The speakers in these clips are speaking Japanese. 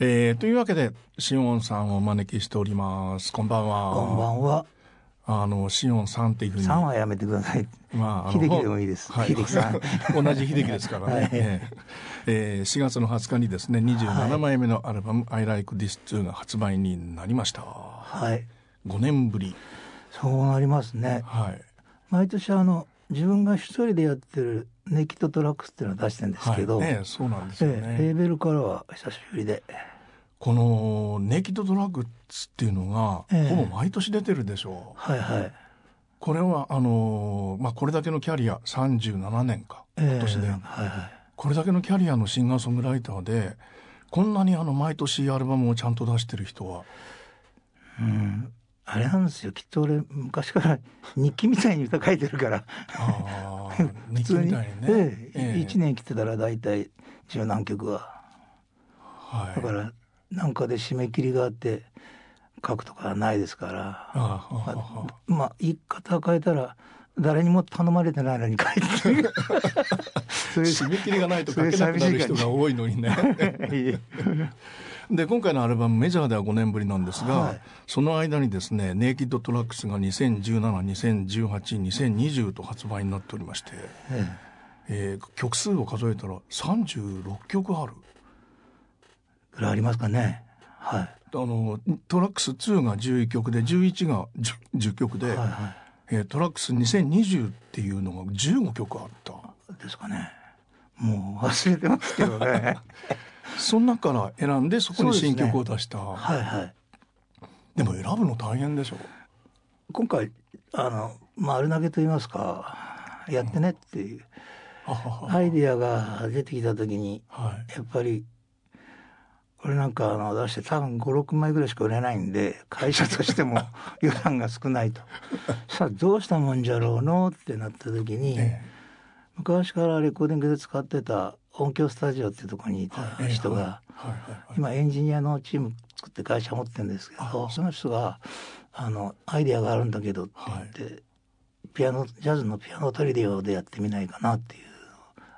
えー、というわけでシオンさんをお招きしております。こんばんは。こんばんは。あのシオンさんっていうふうに。さんはやめてくださいまあ秀樹でもいいです、はい、秀樹さん。同じ秀樹ですから。ね、はい。えーえー、4月の20日にですね27枚目のアルバム「I Like This Too」が発売になりました。はい。5年ぶり。そうなりますね。はい。毎年あの自分が一人でやってるネキッドトラックスっていうのを出してるんですけど、はい。ね、そうなんですよね、えー、レーベルからは久しぶりで。このネイキッドドラッグスっていうのが、えー、ほぼ毎年出てるでしょう。はいはい。これはあのまあこれだけのキャリア37年か今年で、えー、はいはい、これだけのキャリアのシンガーソングライターでこんなにあの毎年アルバムをちゃんと出してる人は。うんあれなんですよ。きっと俺昔から日記みたいに歌書いてるから。普通に。ね、ええ1年来てたら大体十何曲は、はい、だからなんかで締め切りがあって書くとかはないですから。あまあ、まあ、言い方変えたら誰にも頼まれてないのに書いて。る そういう締め切りがないと書けなくなる人が多いのにね で今回のアルバムメジャーでは5年ぶりなんですが、はい、その間にですね Naked Tracks が201720182020と発売になっておりまして、ええ。えー、曲数を数えたら36曲ある。ぐらいありますかね。はい。あの Tracks 2が11曲で11が 10, 10曲で、はいはい。えー、 Tracks 2020っていうのが15曲あった。ですかね。もう忘れてますけどね その中から選んでそこに新曲を出した、ね、はいはい。でも選ぶの大変でしょ？今回あの丸投げと言いますかやってねっていう、うん、アイディアが出てきた時に、はい、やっぱりこれなんかあの出して多分56枚ぐらいしか売れないんで会社としても 予算が少ないと。さあどうしたもんじゃろうのってなった時に、ええ、昔からレコーディングで使ってた音響スタジオっていうところにいた人が今エンジニアのチーム作って会社持ってるんですけどその人があのアイデアがあるんだけどって言って、はい、ピアノジャズのピアノトリデオでやってみないかなっていう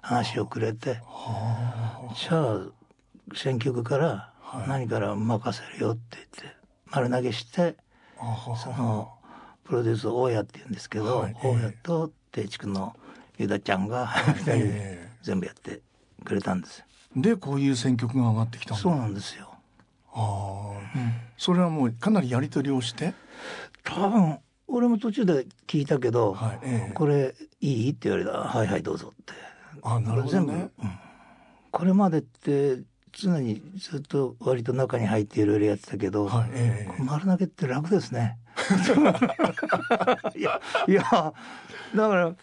話をくれてじゃあ選曲から何から任せるよって言って丸投げしてそのプロデュース大家って言うんですけど、大家と定畜のユダちゃんが2人で全部やってくれたんですでこういう選曲が上がってきたそうなんですよ。ああ、うん、それはもうかなりやり取りをして？多分俺も途中で聞いたけど、はいええ、これいい？って言われたら「はいはいどうぞ」って。あなるほど、ね、全部、うん、これまでって常にずっと割と中に入っていろいろやってたけど、はいええ、丸投げって楽ですね。いやいやだから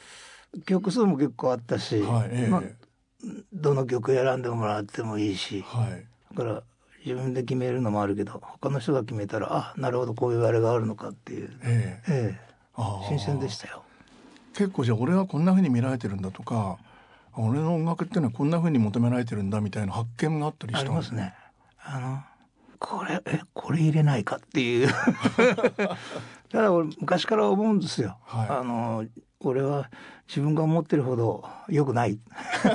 曲数も結構あったし、はいえ。まあ、どの曲選んでもらってもいいし、はい、だから自分で決めるのもあるけど他の人が決めたらあなるほどこういうあれがあるのかっていう、ええ。え新鮮でしたよ。結構じゃあ俺はこんなふうに見られてるんだとか俺の音楽っていうのはこんなふうに求められてるんだみたいな発見があったりしたありますね。あのこれえこれ入れないかっていう。た だ俺昔から思うんですよ。はい、あの俺は自分が思ってるほど良くない。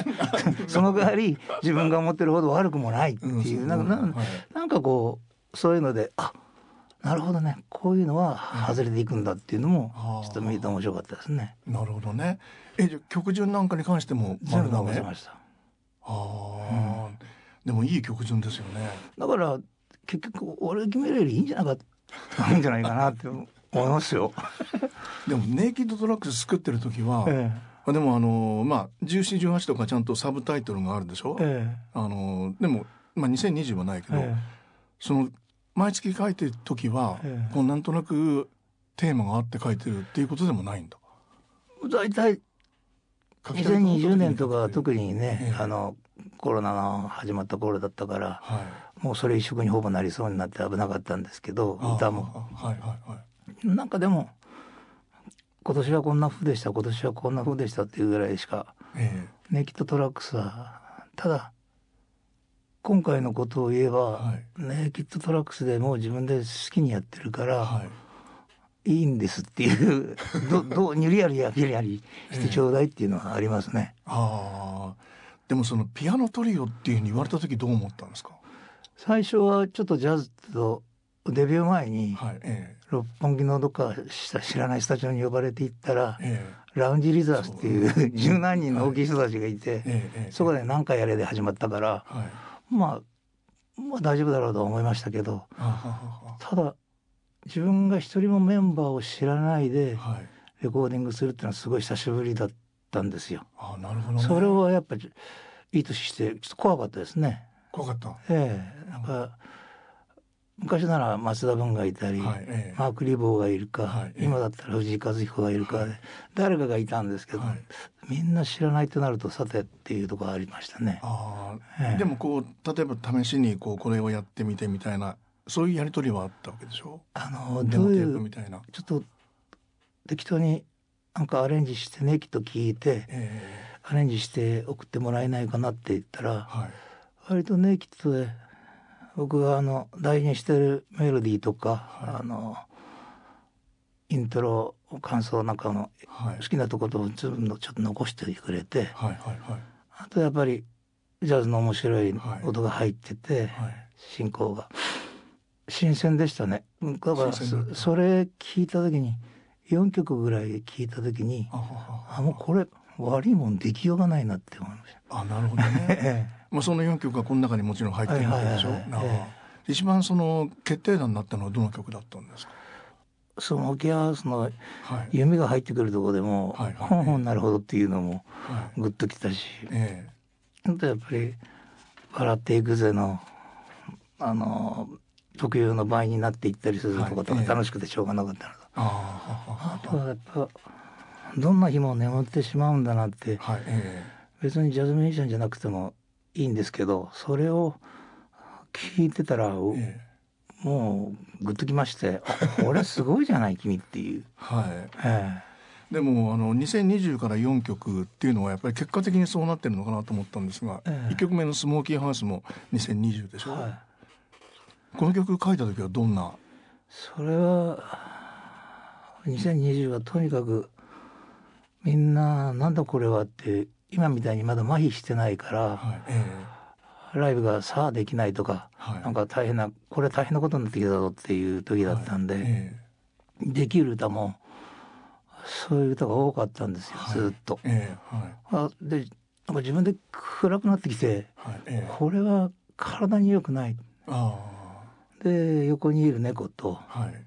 その代わり自分が思ってるほど悪くもないっていう、うん、なんか、はい、なんかこうそういうのであなるほどね。こういうのは外れていくんだっていうのもちょっと見えて面白かったですね。なるほどね。えじゃ曲順なんかに関しても全部直せました。ああ、うん、でもいい曲順ですよね。だから結局俺決めるよりいいんじゃなかったいいんじゃないかなって思いますよ。でもネイキッドトラックス作ってる時は、ええ、でもあのまあ1718とかちゃんとサブタイトルがあるでしょ？え、あのでもまあ2020はないけど、その毎月書いてる時は、こうなんとなくテーマがあって書いてるっていうことでもないんだ。大体2020年とか特にね、あのコロナが始まった頃だったから、はい、もうそれ一色にほぼなりそうになって危なかったんですけど歌も、はいはいはい、なんかでも今年はこんな風でした今年はこんな風でしたっていうぐらいしか、ええ、ネキッドトラックスはただ今回のことを言えば、はい、ネキッドトラックスでもう自分で好きにやってるから、はい、いいんですっていうど どうにゅりやりやりやりしてちょうだいっていうのはありますね。えあでもそのピアノトリオっていうふうに言われた時どう思ったんですか？最初はちょっとジャズとデビュー前に、はいええ、六本木のどっか知らないスタジオに呼ばれて行ったら、ええ、ラウンジリザースっていう 十何人の大きい人たちがいて、はい、そこで何回やれで始まったから、はい、まあまあ大丈夫だろうと思いましたけどただ自分が一人もメンバーを知らないでレコーディングするっていうのはすごい久しぶりだったんですよ。あなるほど、ね、それはやっぱりいい年してちょっと怖かったですね。怖かった。ええ。なんか昔なら松田文がいたり、はいええ、マーク・リボーがいるか、はいえ、今だったら藤井和彦がいるかで、誰かがいたんですけど、みんな知らないとなるとさてっていうところありましたね。あでもこう例えば試しにこうこれをやってみてみたいなそういうやり取りはあったわけでしょ？あのどういうみたいな。ちょっと適当になんかアレンジしてねきっと聞いて、アレンジして送ってもらえないかなって言ったら、はい、割とねきっとで。僕があの大事にしてるメロディーとか、はい、あのイントロ感想なんかの好きなところと全部ちょっと残してくれて、はいはいはい、あとやっぱりジャズの面白い音が入ってて、はい、進行が。新鮮でしたね。だからそれ聞いた時に4曲ぐらい聞いた時にあもうこれ悪いもん出来ようがないなって思いました。あなるほどね。まあ、その4曲がこの中にもちろん入ってるわけでしょ、一番その決定打になったのはどの曲だったんですか？その沖縄その弓が入ってくるところでも、はいほんほんなるほどっていうのもグッときたし、ええ、とやっぱり「笑っていくぜの」あの特有の場合になっていったりするとことが楽しくてしょうがなかったのと、あとはやっぱどんな日も眠ってしまうんだなって、はい。え別にジャズミュージシャンじゃなくてもいいんですけどそれを聞いてたら、ええ、もうグッときまして「これすごいじゃない君」っていう。はい。ええ。でもあの2020から4曲っていうのはやっぱり結果的にそうなってるのかなと思ったんですが、ええ、1曲目の「スモーキーハウス」も2020でしょ、はい、この曲書いた時はどんなそれは2020はとにかくみんな「なんだこれは」って今みたいにまだ麻痺してないから、はいえー、ライブがさあできないとか、はい、なんか大変なこれ大変なことになってきたぞっていう時だったんで、はい。えー、できる歌もそういう歌が多かったんですよ、ずっと。えーはい、あでなんか自分で暗くなってきて、これは体に良くない。で横にいる猫と、はい、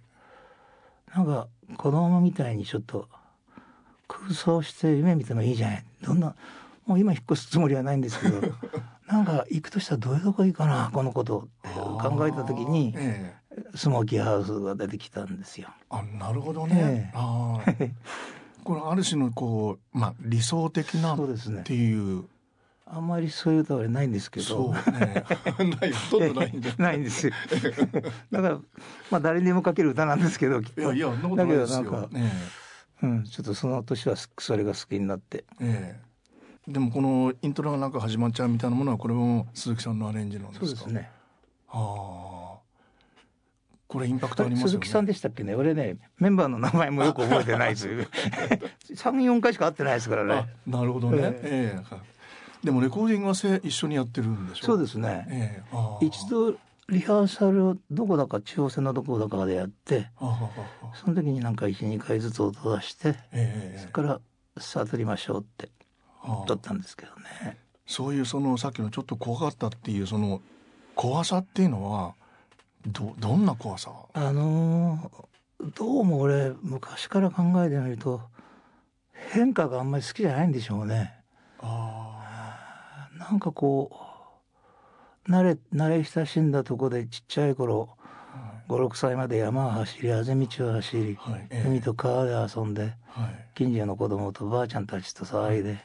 なんか子供みたいにちょっと空想して夢見てもいいじゃないどんなもう今引っ越すつもりはないんですけど なんか行くとしたらどういうとこいいかなこのことって考えた時に、ええ、スモーキーハウスが出てきたんですよ。あなるほどね。ええ、あ これある種のこう、まあ、理想的なっていう。あんまりそういう歌はないんですけど。そうね。ない、ほとんどないんで。ないんですよ。だから、まあ、誰にも書ける歌なんですけど。いや、いや、そんなことないですよ。だけど、なんか、ね、うん、ちょっとその年はそれが好きになって、ええ、でもこのイントロがなんか始まっちゃうみたいなものはこれも鈴木さんのアレンジなんですか？そうですね。はあ。これインパクトあります、ね、鈴木さんでしたっけね？俺ねメンバーの名前もよく覚えてないです34回しか会ってないですからね。なるほどね、ええ。えでもレコーディングはせ一緒にやってるんでしょ？そうですね、ええ、一度リハーサルをどこだか中央線のどこだかでやってその時になんか12回ずつ音出して、えー、それからさあ撮りましょうって撮ったんですけどね。そういうそのさっきのちょっと怖かったっていうその怖さっていうのはどどんな怖さ？あのー、どうも俺昔から考えてみると変化があんまり好きじゃないんでしょうね。あなんかこう慣れ慣れ親しんだとこでちっちゃい頃、はい、56歳まで山を走りあぜ道を走り、はい。えー、海と川で遊んで、はい、近所の子供とばあちゃんたちと騒いで、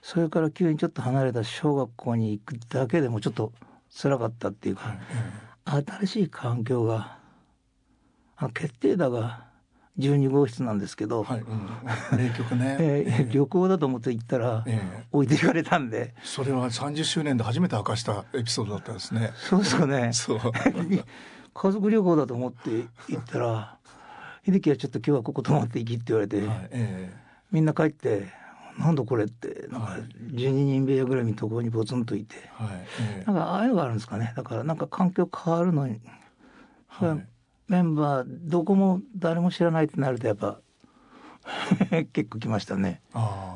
それから急にちょっと離れた小学校に行くだけでもちょっと辛かったっていうか、えー、新しい環境があの決定打が12号室なんですけど、はいうん、名曲ね、えー、旅行だと思って行ったら、えー、置いていかれたんで。それは30周年で初めて明かしたエピソードだったんですね。そうですかね。家族旅行だと思って行ったら「秀樹はちょっと今日はここ泊まっていき」って言われて、はいえー、みんな帰ってなんだこれってなんか12人部屋ぐらいのところにポツンといて、はいえー、なんかああいうのがあるんですかね。だからなんか環境変わるのに、はい、メンバーどこも誰も知らないってなるとやっぱ 結構きましたね。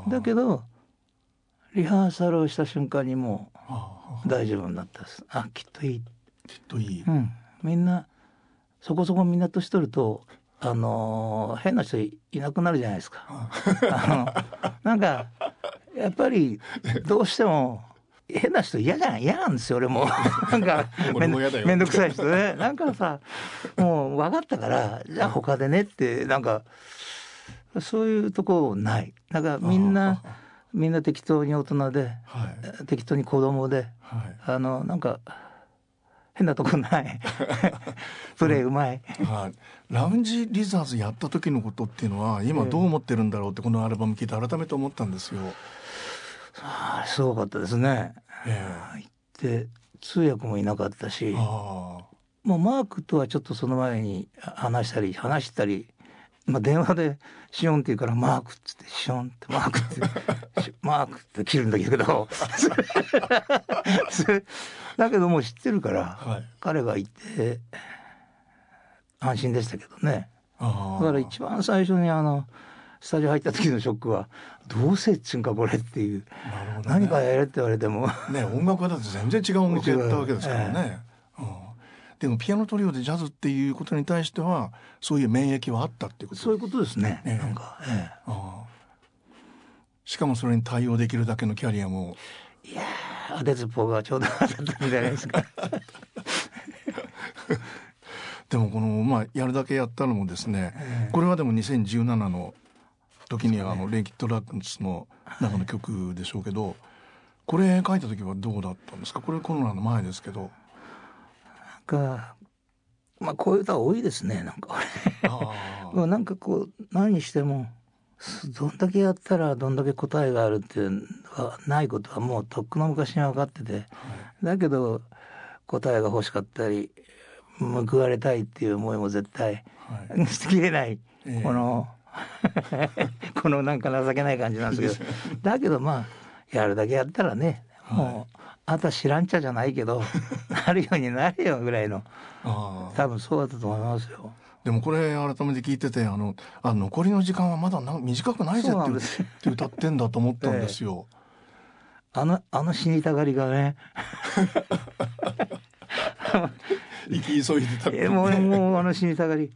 だけどリハーサルをした瞬間にもう大丈夫になったです。あきっといい。きっといい、うん、みんなそこそこみんな年取るとあの変な人いなくなるじゃないですか。あのなんかやっぱりどうしても 変な人嫌じゃん嫌なんですよ俺も。なんかめんどくさい人ね。なんかさもう分かったからじゃあ他でねってなんかそういうとこない。だからみんなみんな適当に大人で、はい、適当に子供で、はい、あのなんか変なとこない。プレーうまい、はい、ラウンジリザーズやった時のことっていうのは今どう思ってるんだろうってこのアルバム聞いて改めて思ったんですよ。あすごかったですね。えー、行って通訳もいなかったしもうマークとはちょっとその前に話したり話したりまあ、電話で「シオン」って言うから「マーク」っつって「シオン」って「マーク」って 「マーク」って切るんだけど。だけどもう知ってるから、はい、彼がいて安心でしたけどね。だから一番最初にあのスタジオ入った時のショックはどうせっちゅんかこれっていう、ね、何かやれって言われても。ね音楽家だと全然違う音楽やったわけですからね。え。ーうん。でもピアノトリオでジャズっていうことに対してはそういう免疫はあったっていうことそういうことですね、えなんか、ええ、あしかもそれに対応できるだけのキャリアも。いや当てずっぽがちょうど当たったんじゃないですか。でもこのまあやるだけやったのもですね、えー、これはでも2017の時にあの、レイキッドラックスの中の曲でしょうけど、これ書いた時はどうだったんですか？これコロナの前ですけど。かまあこういう歌多いですねなんか。もうなんかこう何してもどんだけやったらどんだけ答えがあるっていうのはないことはもうとっくの昔に分かってて、はい、だけど答えが欲しかったり報われたいっていう思いも絶対、はい、捨てきれない、えー、この このなんか情けない感じなんですけど。だけどまあやるだけやったらねもうあんた知らんちゃじゃないけど なるようになれよぐらいの多分そうだったと思いますよ。でもこれ改めて聞いててあのあ残りの時間はまだな短くないぜってって歌ってんだと思ったんですよ。えー、あのあの死にたがりがね。生き急いでた、ね、もうもうあの死にたがり。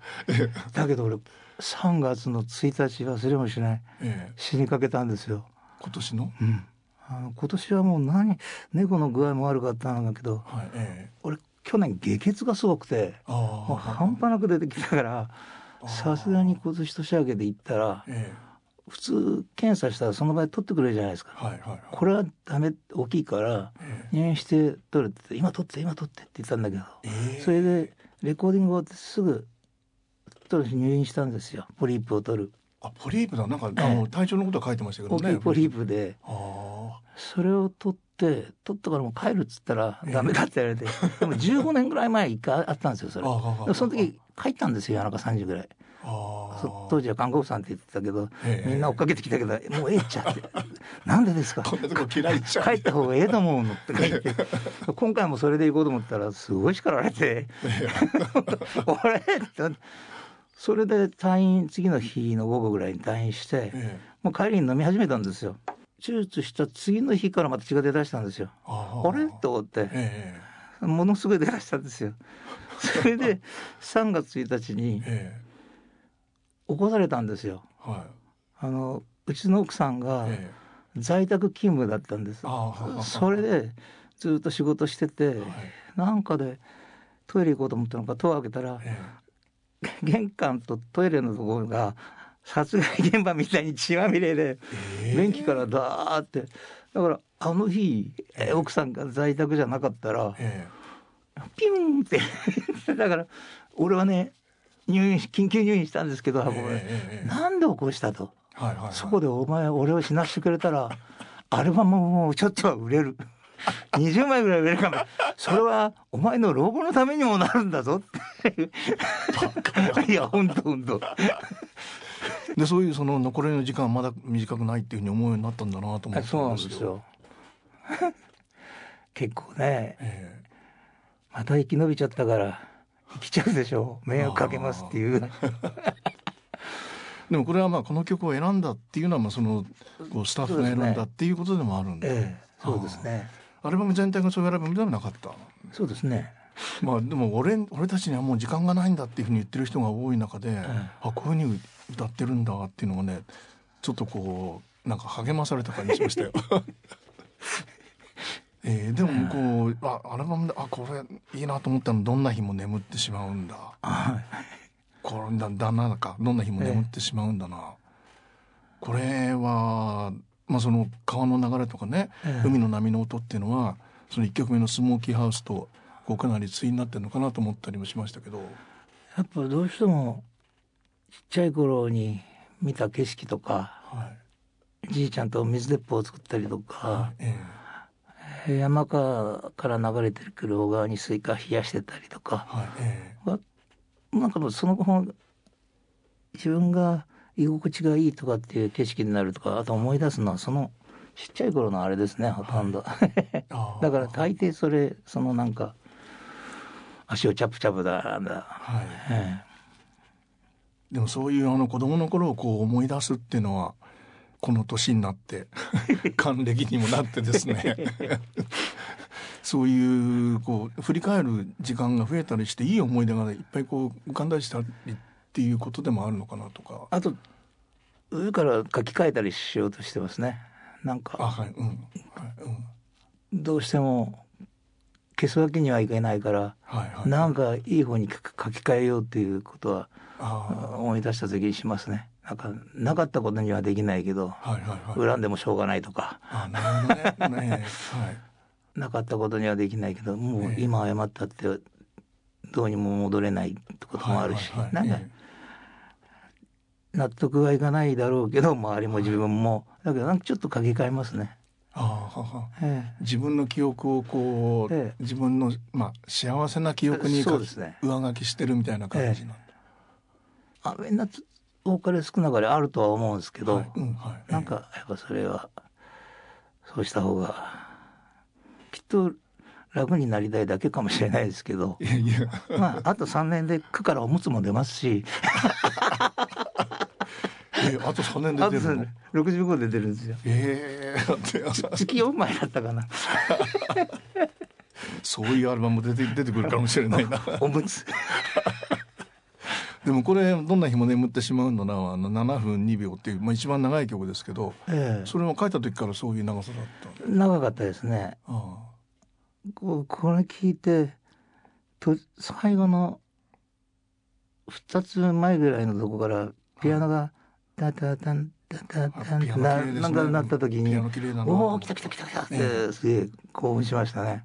だけど俺3月の1日忘れもしない、えー、死にかけたんですよ。今年の、うん。あの今年はもう何猫の具合も悪かったんだけど、はいええ、俺去年下血がすごくてもう半端なく出てきたからさすがに今年年明けで行ったら、え、普通検査したらその場で取ってくれるじゃないですか、はいはいはい、これはダメ大きいから入院して取るって今取って今取ってって言ったんだけど、それでレコーディングをすぐ取るし入院したんですよポリープを取る。あポリープだなんか、あの体調のことは書いてましたけどね。ポリープで。それを取って取ったからもう帰るっつったらダメだって言われて、でも15年ぐらい前一回あったんですよそれ。その時帰ったんですよ夜中3時ぐらい。当時は看護婦さんって言ってたけど、みんな追っかけてきたけど「もうええっちゃ」って「なんでですか?」帰った方がええと思うの」って言って今回もそれで行こうと思ったらすごい叱られて「俺! 」ってそれで退院次の日の午後ぐらいに退院して、もう帰りに飲み始めたんですよ。手術した次の日からまた血が出だしたんですよ。あれ？と思って、ええ、ものすごい出だしたんですよ。それで3月1日に起こされたんですよ。はい、あのうちの奥さんが在宅勤務だったんです。それでずっと仕事してて、はい、なんかでトイレ行こうと思ったのか戸を開けたら、玄関とトイレのところが殺害現場みたいに血まみれで、便器からダーって。だからあの日、えー、奥さんが在宅じゃなかったら、えー、ピュンって。だから俺はね入院緊急入院したんですけど、えー、なんで起こしたと、はいはいはい、そこでお前俺を死なしてくれたらアルバムもちょっとは売れる。20枚ぐらい売れるかも。それはお前の老後のためにもなるんだぞって いや本当本当。でそういうその残りの時間まだ短くないっていうふうに思うようになったんだなと思ってそうなんですよ。結構ね、えまた生き延びちゃったから生きちゃうでしょう。迷惑かけますっていう。でもこれはまあこの曲を選んだっていうのはまあそのこうスタッフが選んだっていうことでもあるんで、ええそうですね。アルバム全体がそういうアルバムではなかった。そうですね まあでも俺俺たちにはもう時間がないんだっていうふうに言ってる人が多い中で、あこういうふうに歌ってるんだっていうのがねちょっとこうなんか励まされた感じしましたよ。えー、でもこうあアルバムであこれいいなと思ったのどんな日も眠ってしまうんだ。これだ旦那かどんな日も眠ってしまうんだな。これはまあその川の流れとかね、海の波の音っていうのはその1曲目の「 Smoky House」とこうかなり対になってるのかなと思ったりもしましたけど。やっぱどうしてもちっちゃい頃に見た景色とか、はい。じいちゃんと水鉄砲を作ったりとか、え山川から流れてくる小川にスイカ冷やしてたりとか、はいえなんかその後自分が居心地がいいとかっていう景色になるとかあと思い出すのはそのちっちゃい頃のあれですねほとんど、えあー。だから大抵それそのなんか足をチャプチャプだだ、はい。えでもそういうあの子供の頃をこう思い出すっていうのはこの年になって 還暦にもなってですね。そういうこう振り返る時間が増えたりしていい思い出がいっぱいこう浮かんだりしたりっていうことでもあるのかなとか。あと上から書き換えたりしようとしてますね。なんあかはい。うん。はい。うん。どうしても消すわけにはいけないからはいはい。なんかいい方に書き換えようっていうことはあ思い出した時にしますね。なんかなかったことにはできないけどあはいはいはい。恨んでもしょうがないとか。あ なかったことにはできないけどもうええ。今謝ったってどうにも戻れないってこともあるし、はいはいはい。なんかえ。納得はいかないだろうけど周りも自分も、だけどなんかちょっと書き換えますね。ああははえ自分の記憶をこう、ええ。自分のまあ幸せな記憶にね。上書きしてるみたいな感じなんだ、えあみんなつ多かれ少なかれあるとは思うんですけど、はい。うんはい。なんかやっぱそれはそうした方がきっと楽になりたいだけかもしれないですけどいやいや。まああと3年で区からおむつも出ますし えあと3年で出るの？65で出るんですよ。ええだって。月4枚だったかな。そういうアルバム出て出てくるかもしれないな。おむつ。でもこれ「どんな日も眠ってしまうのな」はあの7分2秒っていう、まあ、一番長い曲ですけどえそれも書いた時からそういう長さだったえ長かったですね。あこうこれ聞いてと最後の2つ前ぐらいのとこからピアノが「タタタンタタタン」ななんかなった時にピアノ綺麗だ「な。おお来た来た来た来た」ってすげえ興奮しましたね。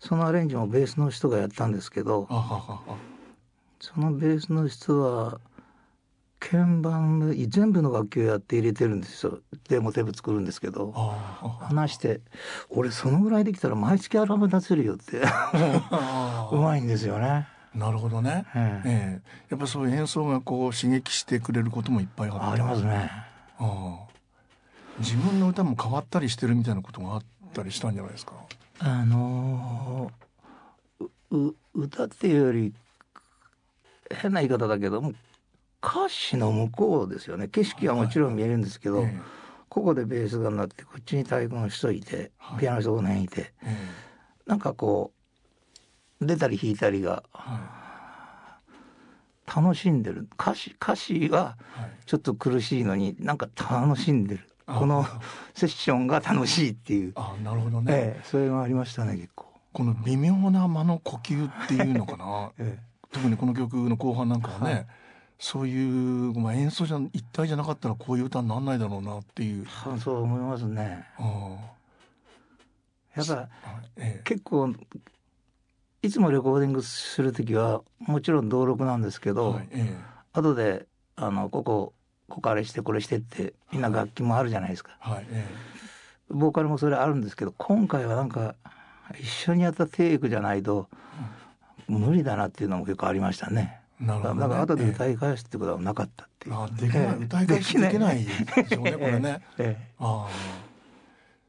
そのアレンジもベースの人がやったんですけどそのベースの人は鍵盤で全部の楽器をやって入れてるんですよ。でも全部作るんですけど。話して「俺そのぐらいできたら毎月アルバム出せるよ」って。あ うまいんですよね。なるほどね、ええ。ええ。やっぱそういう演奏がこう刺激してくれることもいっぱいありますね。ああ。自分の歌も変わったりしてるみたいなことがあったりしたんじゃないですか？あのーうう歌っていうより変な言い方だけども歌詞の向こうですよね。景色はもちろん見えるんですけど、えここでベースが鳴ってこっちに太鼓の人いてはい。ピアノの人この辺いてええ。なんかこう出たり弾いたりが楽しんでる。歌詞歌詞はいはい。ちょっと苦しいのになんか楽しんでる。あ。この セッションが楽しいっていう、あなるほどね、ええ、それがありましたね結構。この微妙な間の呼吸っていうのかな。え特にこの曲の後半なんかはね、はい。そういう、まあ、演奏じゃ一体じゃなかったらこういう歌にならないだろうなっていう、え、そう思いますね。あやっぱええ。結構いつもレコーディングする時はもちろん登録なんですけど、はいえ後であのここここあれしてこれしてってみんな楽器もあるじゃないですか、えはいえボーカルもそれあるんですけど今回はなんか一緒にやったテイクじゃないと無理だなっていうのも結構ありましたね。えなるほど、ね、だから後で歌い返すってことはなかったっていう、あできない、歌い返しできないでしょうね これね、ええああ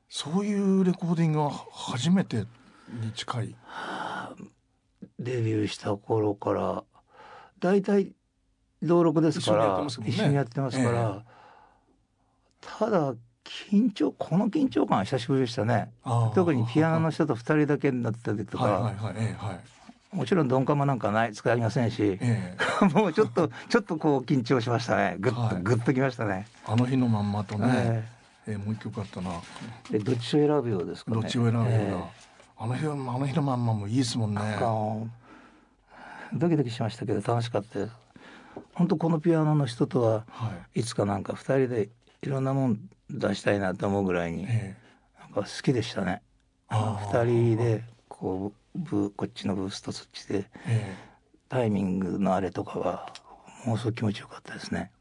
そういうレコーディングは初めてに近い。デビューした頃から大体登録ですから一緒にやってますもんね。一緒にやってますから、ただ緊張この緊張感は久しぶりでしたね。特にピアノの人と二人だけになった時とか、もちろん鈍感もなんかない使いませんし、ええ。もうちょっとちょっとこう緊張しましたね。ぐっと、はい。ぐっときましたね、あの日のまんまとね、ええ。えもう一曲あったな。えでどっちを選ぶようですかね。どっちを選ぶような、えあの日はあの日のまんまもいいですもんね。ドキドキしましたけど楽しかったです。本当このピアノの人とははい。いつかなんか二人でいろんなもん出したいなと思うぐらいにえなんか好きでしたね。あー。二人でこうブこっちのブースとそっちでええ。えタイミングのあれとかはもうすごく気持ちよかったですね。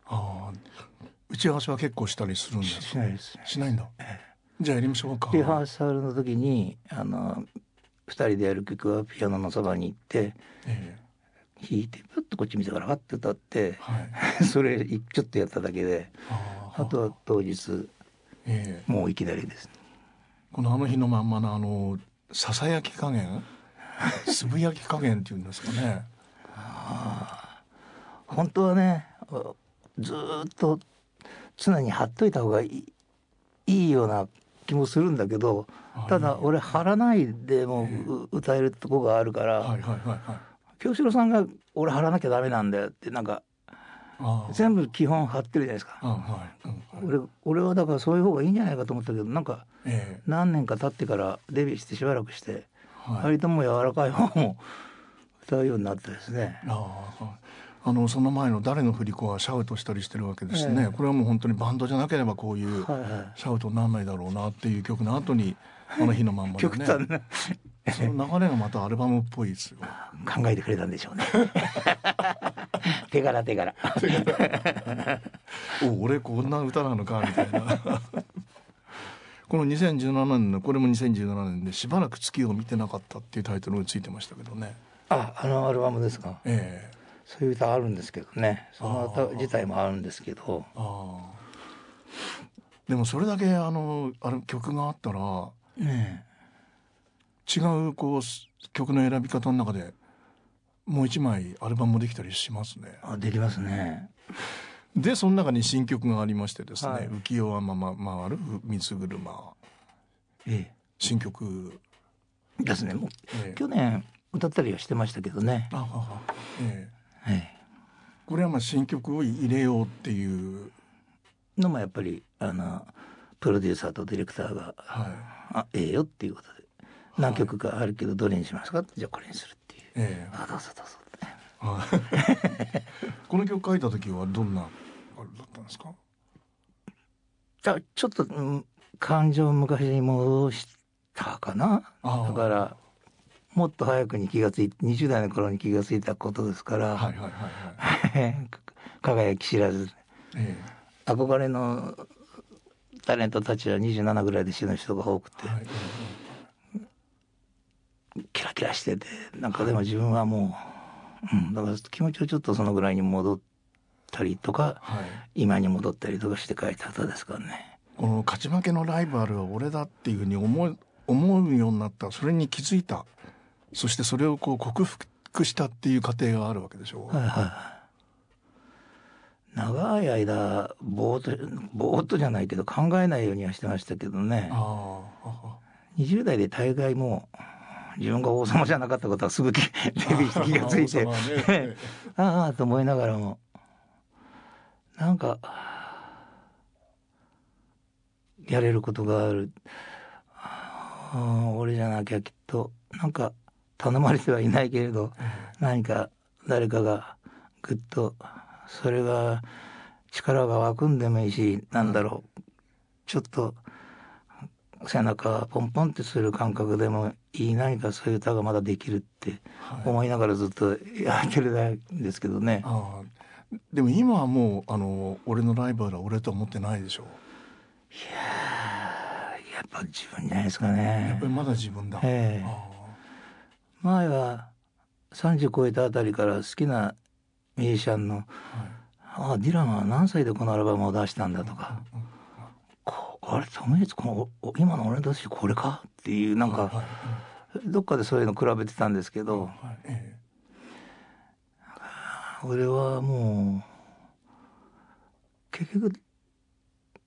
打ち合わせは結構したりするんですしかないですね。しないんだ、じゃあやりましょうか。リハーサルの時にあの二人でやる曲はピアノのそばに行ってええ。弾いてプッとこっち見てからパッて歌ってはい。それちょっとやっただけであ。あとは当日ええ。もういきなりです。このあの日のまんまのあのささやき加減 つぶやき加減っていうんですかね。本当はねずーっと常に貼っといた方がいいいいような気もするんだけどただ俺貼らないでもう歌えるとこがあるから、はいはいはいはい。京志郎さんが「俺貼らなきゃダメなんだよ」ってなんか全部基本貼ってるじゃないですか。あはい、俺俺はだからそういう方がいいんじゃないかと思ったけどなんかえ何年か経ってからデビューしてしばらくしてえはい。割ともう柔らかい方も歌うようになってですね。あああのその前の「誰の振り子」はシャウトしたりしてるわけですね、ええ。これはもう本当にバンドじゃなければこういうシャウトになんないだろうなっていう曲の後に「あの日のまんま」でね。その流れがまたアルバムっぽいですよ。考えてくれたんでしょうね。手柄手柄。お俺こんな歌なのかみたいな。この2017年のこれも2017年で「しばらく月を見てなかった」っていうタイトルがついてましたけどね。ああのアルバムですか？ええそういう歌あるんですけどね。その歌自体もあるんですけど。でもそれだけあのあれ曲があったらね違うこうす曲の選び方の中でもう一枚アルバムもできたりしますね。えあできますね。でその中に新曲がありましてですね「はい。浮世はまま回る水車。え」新曲、えですね。もうええ。去年歌ったりはしてましたけどね。あああえええこれはまあ新曲を入れようっていう、えのもやっぱりあのプロデューサーとディレクターがはい。あええよっていうことで。何曲かあるけどどれにしますか？じゃあこれにするっていう。ええ。あどうぞどうぞ。この曲書いた時はどんなあれだったんですか？あちょっと、うん、感情を昔に戻したかな。だからもっと早くに気がついて20代の頃に気がついたことですから、はいはいはいはい。輝き知らず。え憧れのタレントたちは27ぐらいで死ぬ人が多くて、えはいキラキラしててなんかでも自分はもう、うん、だから気持ちをちょっとそのぐらいに戻ったりとかはい。今に戻ったりとかして書いた歌ですからね。この勝ち負けのライバルは俺だっていうふうに思う思うようになった。それに気づいたそしてそれをこう克服したっていう過程があるわけでしょう、はいはい。長い間ぼーっとぼーっとじゃないけど考えないようにはしてましたけどね。ああ20代で大概もう自分が王様じゃなかったことはすぐきデビューして気がついて。ね。ああと思いながらも。なんかやれることがある。ああ俺じゃなきゃきっと。なんか頼まれてはいないけれど何か誰かがぐっとそれが力が湧くんでもいいしなんだろう。ちょっと背中ポンポンってする感覚でもいい。何かそういう歌がまだできるってはい。思いながらずっとやってるんですけどね。ああ。でも今はもうあの俺のライバルは俺とは思ってないでしょ？やっぱ自分じゃないですかやっねぱ。りまだ自分だ、ええ。あ前は30超えたあたりから好きなミュージシャンの、はい、ああディランは何歳でこのアルバムを出したんだとか、こあれトム・ヘイツこの今の俺たちこれかっていうなんか、はいはい、どっかでそういうの比べてたんですけど、はいええ、俺はもう結局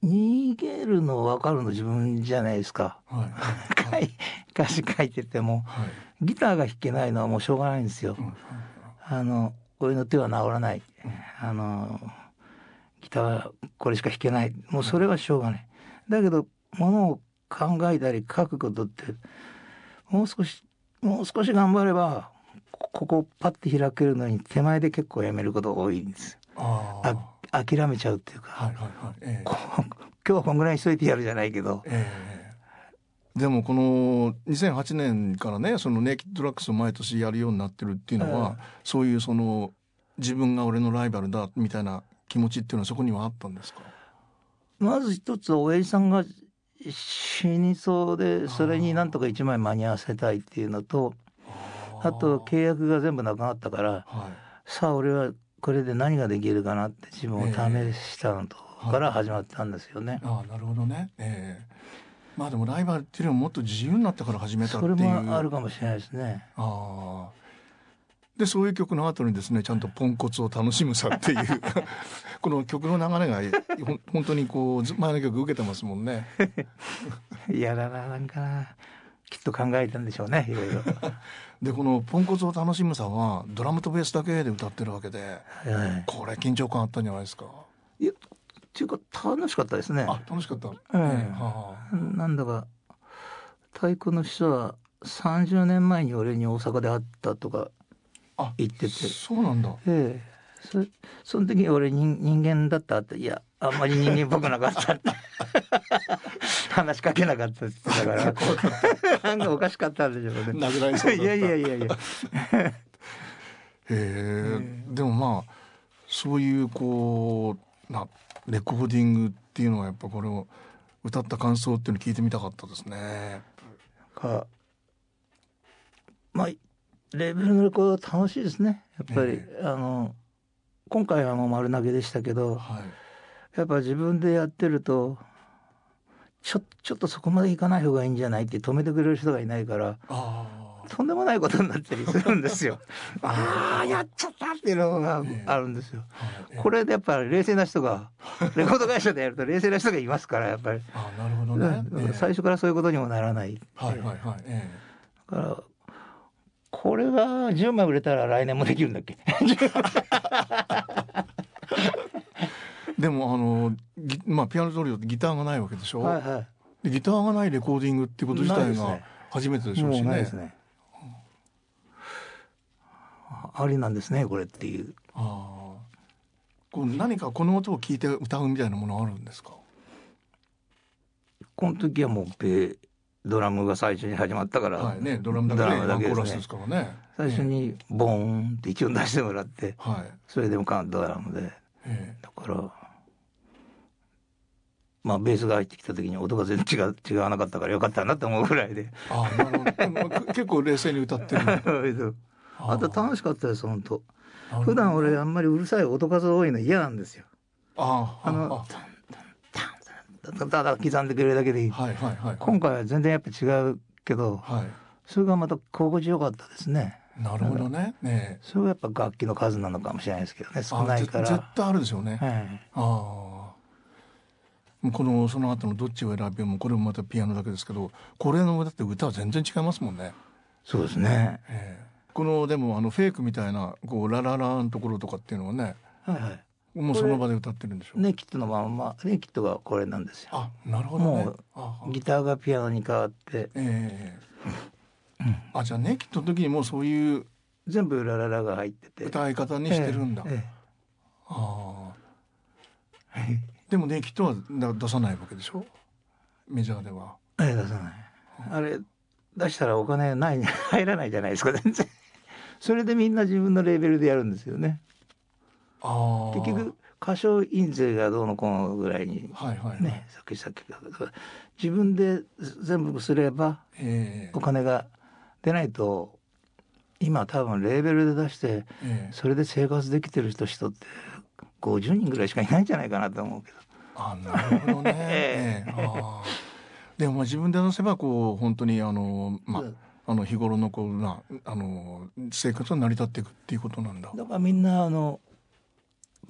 逃げるの分かるの自分じゃないですか、は い、歌詞書いてても、はい、ギターが弾けないのはもうしょうがないんですよ。あの俺の手は治らない、あのギターはこれしか弾けない。もうそれはしょうがない。だけどものを考えたり書くことってもう少しもう少し頑張ればここをパッて開けるのに手前で結構やめることが多いんです。あ諦めちゃうっていうか、はいはいはい。えー、今日はこんぐらいにしといてやるじゃないけど。えー、でもこの2008年からねそのネイキッドラックスを毎年やるようになってるっていうのは、えー、そういうその自分が俺のライバルだみたいな気持ちっていうのはそこにはあったんですか？まず一つ親父さんが死にそうでそれになんとか一枚間に合わせたいっていうのとあと契約が全部なくなったから、はい、さあ俺はこれで何ができるかなって自分を試したのと、から始まったんですよね。ああなるほどね、えー、まあでもライバルっていうのはもっと自由になってから始めたっていう。それもあるかもしれないですね。ああ。でそういう曲の後にですねちゃんと「ポンコツを楽しむさ」っていう。この曲の流れがほ本当にこう前の曲受けてますもんね。い やだななんかなきっと考えたんでしょうねいろいろ。でこの「ポンコツを楽しむさ」はドラムとベースだけで歌ってるわけで、はい、これ緊張感あったんじゃないですか？いやっていうか楽しかったですね。あ楽しかった、ええー、はあ、なんだか太鼓の人は30年前に俺に大阪で会ったとか言ってて。そうなんだ。ええそその時俺人人間だったっていやあんまり人間っぽくなかったって。話しかけなかったってだから。なんかおかしかったんでしょうね。殴られそういやいやいやいや。へえ。でもまあそういうこうなレコーディングっていうのはやっぱこれを歌った感想っていうの聞いてみたかったですね。かまあレベルのレコード楽しいですね。やっぱり、えー、あの今回はもう丸投げでしたけど、はい、やっぱ自分でやってるとちょちょっとそこまでいかない方がいいんじゃないって止めてくれる人がいないからとんでもないことになったりするんですよ。ああやっちゃったっていうのがあるんですよ。えー、これでやっぱり冷静な人が レコード会社でやると冷静な人がいますからやっぱり。あなるほどね、えー、最初からそういうことにもならない。はいはいはい。えー、だからこれが10枚売れたら来年もできるんだっけ？でもあのまあピアノトリオってギターがないわけでしょ、はいはい、ギターがないレコーディングっていうこと自体が初めてでしょうしね。ね。ありなんですねこれっていう。あこう何かこの音を聞いて歌うみたいなものあるんですか？この時はもうベドラムが最初に始まったから、はいね、ドラムだけでだけです、ね,、からね。最初にボーンって一応出してもらって、はい、それでもカンドラムで、だからまあベースが入ってきた時に音が全然違う違わなかったからよかったなと思うぐらいで。あなるほど。結構冷静に歌ってる。あと楽しかったです本当普段俺あんまりうるさい音数多いの嫌なんですよ。ああのただ刻んでくれるだけでいい、はいはいはい、今回は全然やっぱ違うけど、はい、それがまた心地よかったですね。なるほどね。ねそれがやっぱ楽器の数なのかもしれないですけどね。少ないから。絶対あるでしょうね。はい、ああ。このその後のどっちを選びもこれもまたピアノだけですけど、これのだって歌は全然違いますもんね。そうですね。えー、このでもあのフェイクみたいなこうラララのところとかっていうのはね。はいはい。もうその場で歌ってるんでしょ？う。ネキッドのままネキッドがこれなんですよ。あ、なるほど、ね、もうギターがピアノに変わって。ええーうん、あ、じゃあネキッドの時にもそういう全部ラララが入ってて歌い方にしてるんだ。えーえー、ああ。でもネキッドは出さないわけでしょ？メジャーでは。ええ出さない。あれ出したらお金ない 入らないじゃないですか全然。それでみんな自分のレーベルでやるんですよね。結局歌唱印税がどうのこうのぐらいにね、はいはい、ね作詞作曲自分で全部すればお金が出ないと今多分レーベルで出してそれで生活できてる人人って50人ぐらいしかいないんじゃないかなと思うけど。あなるほどね。ええ、あでもまあ自分で出せばこう本当にあのまあ。あの日頃のこうなあの生活が成り立っていくっていうことなんだ。だからみんなあの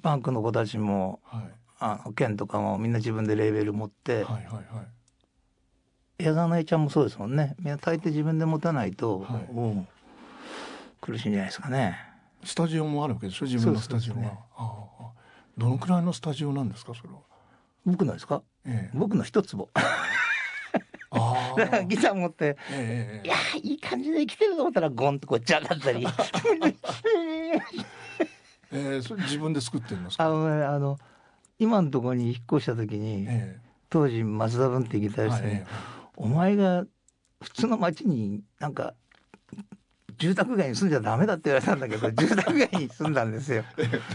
バンクの子たちも、はい、あの県とかもみんな自分でレーベル持って、はいはいはい、矢沢内ちゃんもそうですもんね。みんな大抵自分で持たないと、はい、苦しいんじゃないですかね。スタジオもあるわけでしょ？自分のスタジオが、ね、どのくらいのスタジオなんですかそれは？僕のですか、ええ、僕の一坪。だ からギター持って、ええ、いやいい感じで来てると思ったらゴンとこっちゃだったり えー、それ自分で作ってるんですかあの、あの今のところに引っ越した時に、え当時松田文ってギタリストに、お前が普通の町になんか住宅街に住んじゃダメだって言われたんだけど 住宅街に住んだんですよ。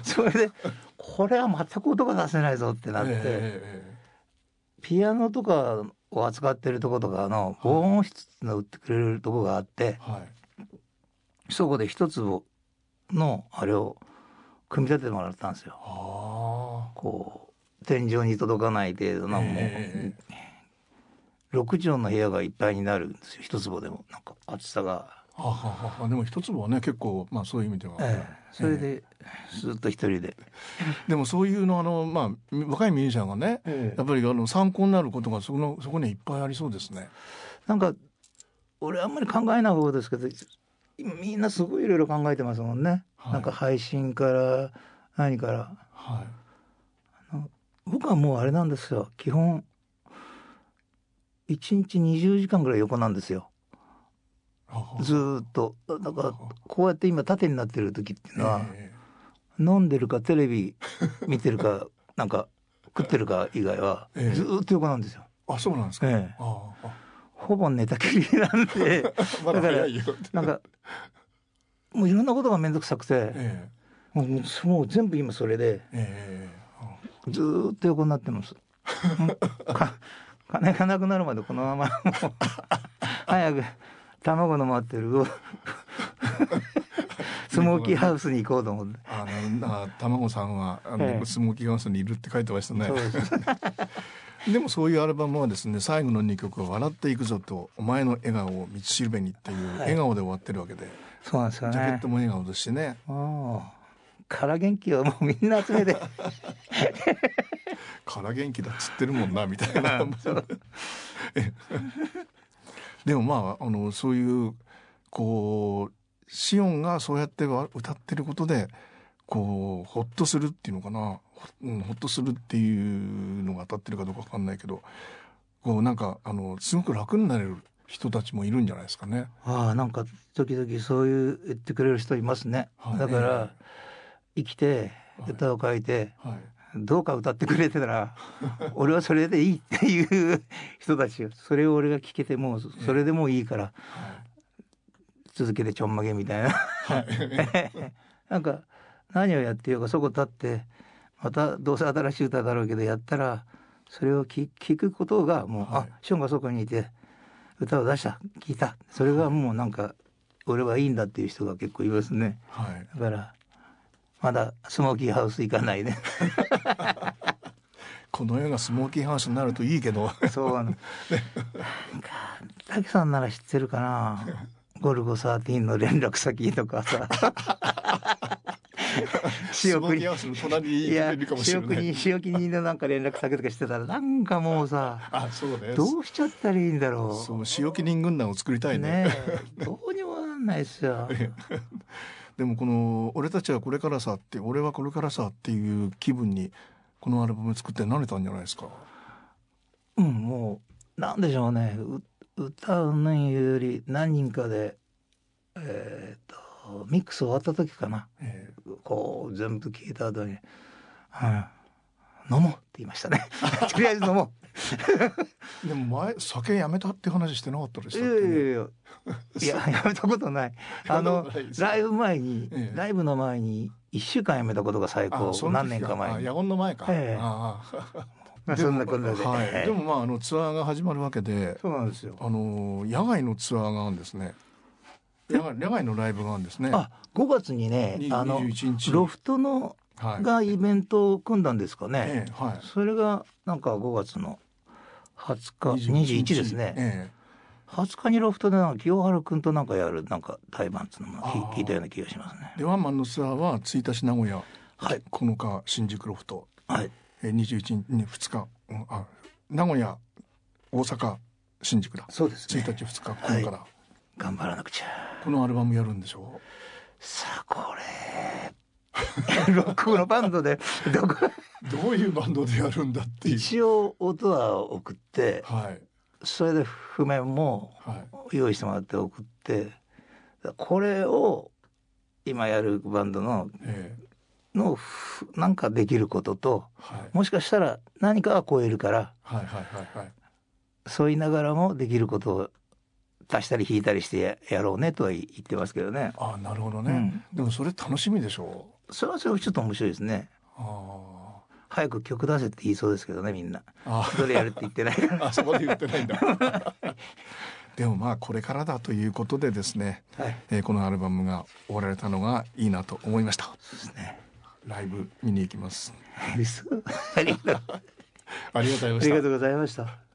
それでこれは全く音が出せないぞってなって、ピアノとかを扱ってるとことかの防音室の売ってくれるとこがあって、はい、そこで一粒のあれを組み立ててもらったんですよ。こう天井に届かない程度のもう6畳の部屋がいっぱいになるんですよ一坪でも。なんか厚さが。ははは。でも一坪はね結構まあそういう意味では、ええ、それでずっと一人で、でもそういうのあのまあ若いミュージシャンがね、え、やっぱりあの参考になることがそこのそこにいっぱいありそうですね。なんか俺あんまり考えない方ですけど今みんなすごいいろいろ考えてますもんね、はい、なんか配信から何から、はい、僕はもうあれなんですよ。基本1日20時間ぐらい横なんですよ。ずっと。だからこうやって今縦になってる時っていうのは、えー、飲んでるかテレビ 見てるかなんか食ってるか以外はずっと横なんですよ。えー、あそうなんですか、えー、ほぼ寝たきりなんで。だからなんかもういろんなことが面倒くさくて、ええ、もうもう全部今それで、ええ、ずっと横になってます。金がなくなるまでこのまま 早く卵の待ってるスモーキーハウスに行こうと思って。あの卵さんはあの、ええ、スモーキーハウスにいるって書いてましたね。でもそういうアルバムはですね最後の2曲は「笑っていくぞ」と「お前の笑顔を道しるべに」っていう笑顔で終わってるわけで、はい、そうなんですよね。ジャケットも笑顔ですしね。から元気をもうみんな集めて。から元気だっつってるもんなみたいな。でもまああのそういうこうシオンがそうやって歌ってることでこうほっとするっていうのかな。うん、ほっとするっていうのが当たってるかどうか分かんないけどこうなんかあのすごく楽になれる人たちもいるんじゃないですかね。ああなんか時々そういう言ってくれる人いますね。はい、だから、生きて歌を書いて、はい。はいどうか歌ってくれてたら 俺はそれでいいっていう人たちそれを俺が聞けてもそれでもいいから、続けてちょんまげみたいな。なんか何をやってようかそこ立ってまたどうせ新しい歌だろうけどやったらそれを聞くことがもう、はい、あショーンがそこにいて歌を出した聞いた。それがもうなんか俺はいいんだっていう人が結構いますね、はい、だからまだスモーキーハウス行かないね。この世がスモーキーハウスになるといいけど。そうなん。か滝さんなら知ってるかな。ゴルゴ13の連絡先とかさ 仕送り。いや仕送り仕送りのなんか連絡先とかしてたらなんかもうさあそうね。どうしちゃったらいいんだろう。そう仕置き人軍団を作りたいね。ねどうにもなんないですよ。でもこの「俺たちはこれからさ」って「俺はこれからさ」っていう気分にこのアルバム作って慣れたんじゃないですか？うんもうなんでしょうね。歌うのより何人かでえー、っとミックス終わった時かな、えー、こう全部聞いた後に「は飲もう」って言いましたね。とりあえず飲もう。でも前酒やめたって話してなかったでしたっけ、いやいや。いやいや やめたことない。あのライブ前に、ええ、ライブの前に1週間やめたことが最高。何年か前に。の前か、ええ、あまあ、そんなことで、はい、でもまああのツアーが始まるわけでそうなんですよ。あの野外のツアーがあるんですね野外のライブがあるんですね。あ5月にねにあの21日。ロフトのはい。がイベントを組んだんですかね、ええはい。それがなんか5月の20日21ですね、え20日にロフトでなんか清原君となんかやるなんか対バンのも聞聞いたような気がしますね。えでワンマンのツアーは1日名古屋、はい。9日新宿ロフト、はい。えー、21日に2日、うんあ名古屋大阪新宿だ。そうです1日2日9日から、頑張らなくちゃこのアルバムやるんでしょさあこれロックのバンドでどこ？う。どういうバンドでやるんだっていう。一応音は送ってはいそれで譜面もはい。用意してもらって送ってこれを今やるバンドのええのふなんかできることとはいもしかしたら何かは超えるからはいはいはいはい。そう言いながらもできることを足したり引いたりしてややろうねとは言ってますけどねああなるほどね、うんでもそれ楽しみでしょ？それはそれはちょっと面白いですねう。あ早く曲出せって言いそうですけどねみんなあ。あどれやるって言ってないから あそこで言ってないんだ。でもまあこれからだということでですね、はいえーこのアルバムが終わられたのがいいなと思いました。そうですねライブ見に行きます。ありがとうございましたありが。とうございました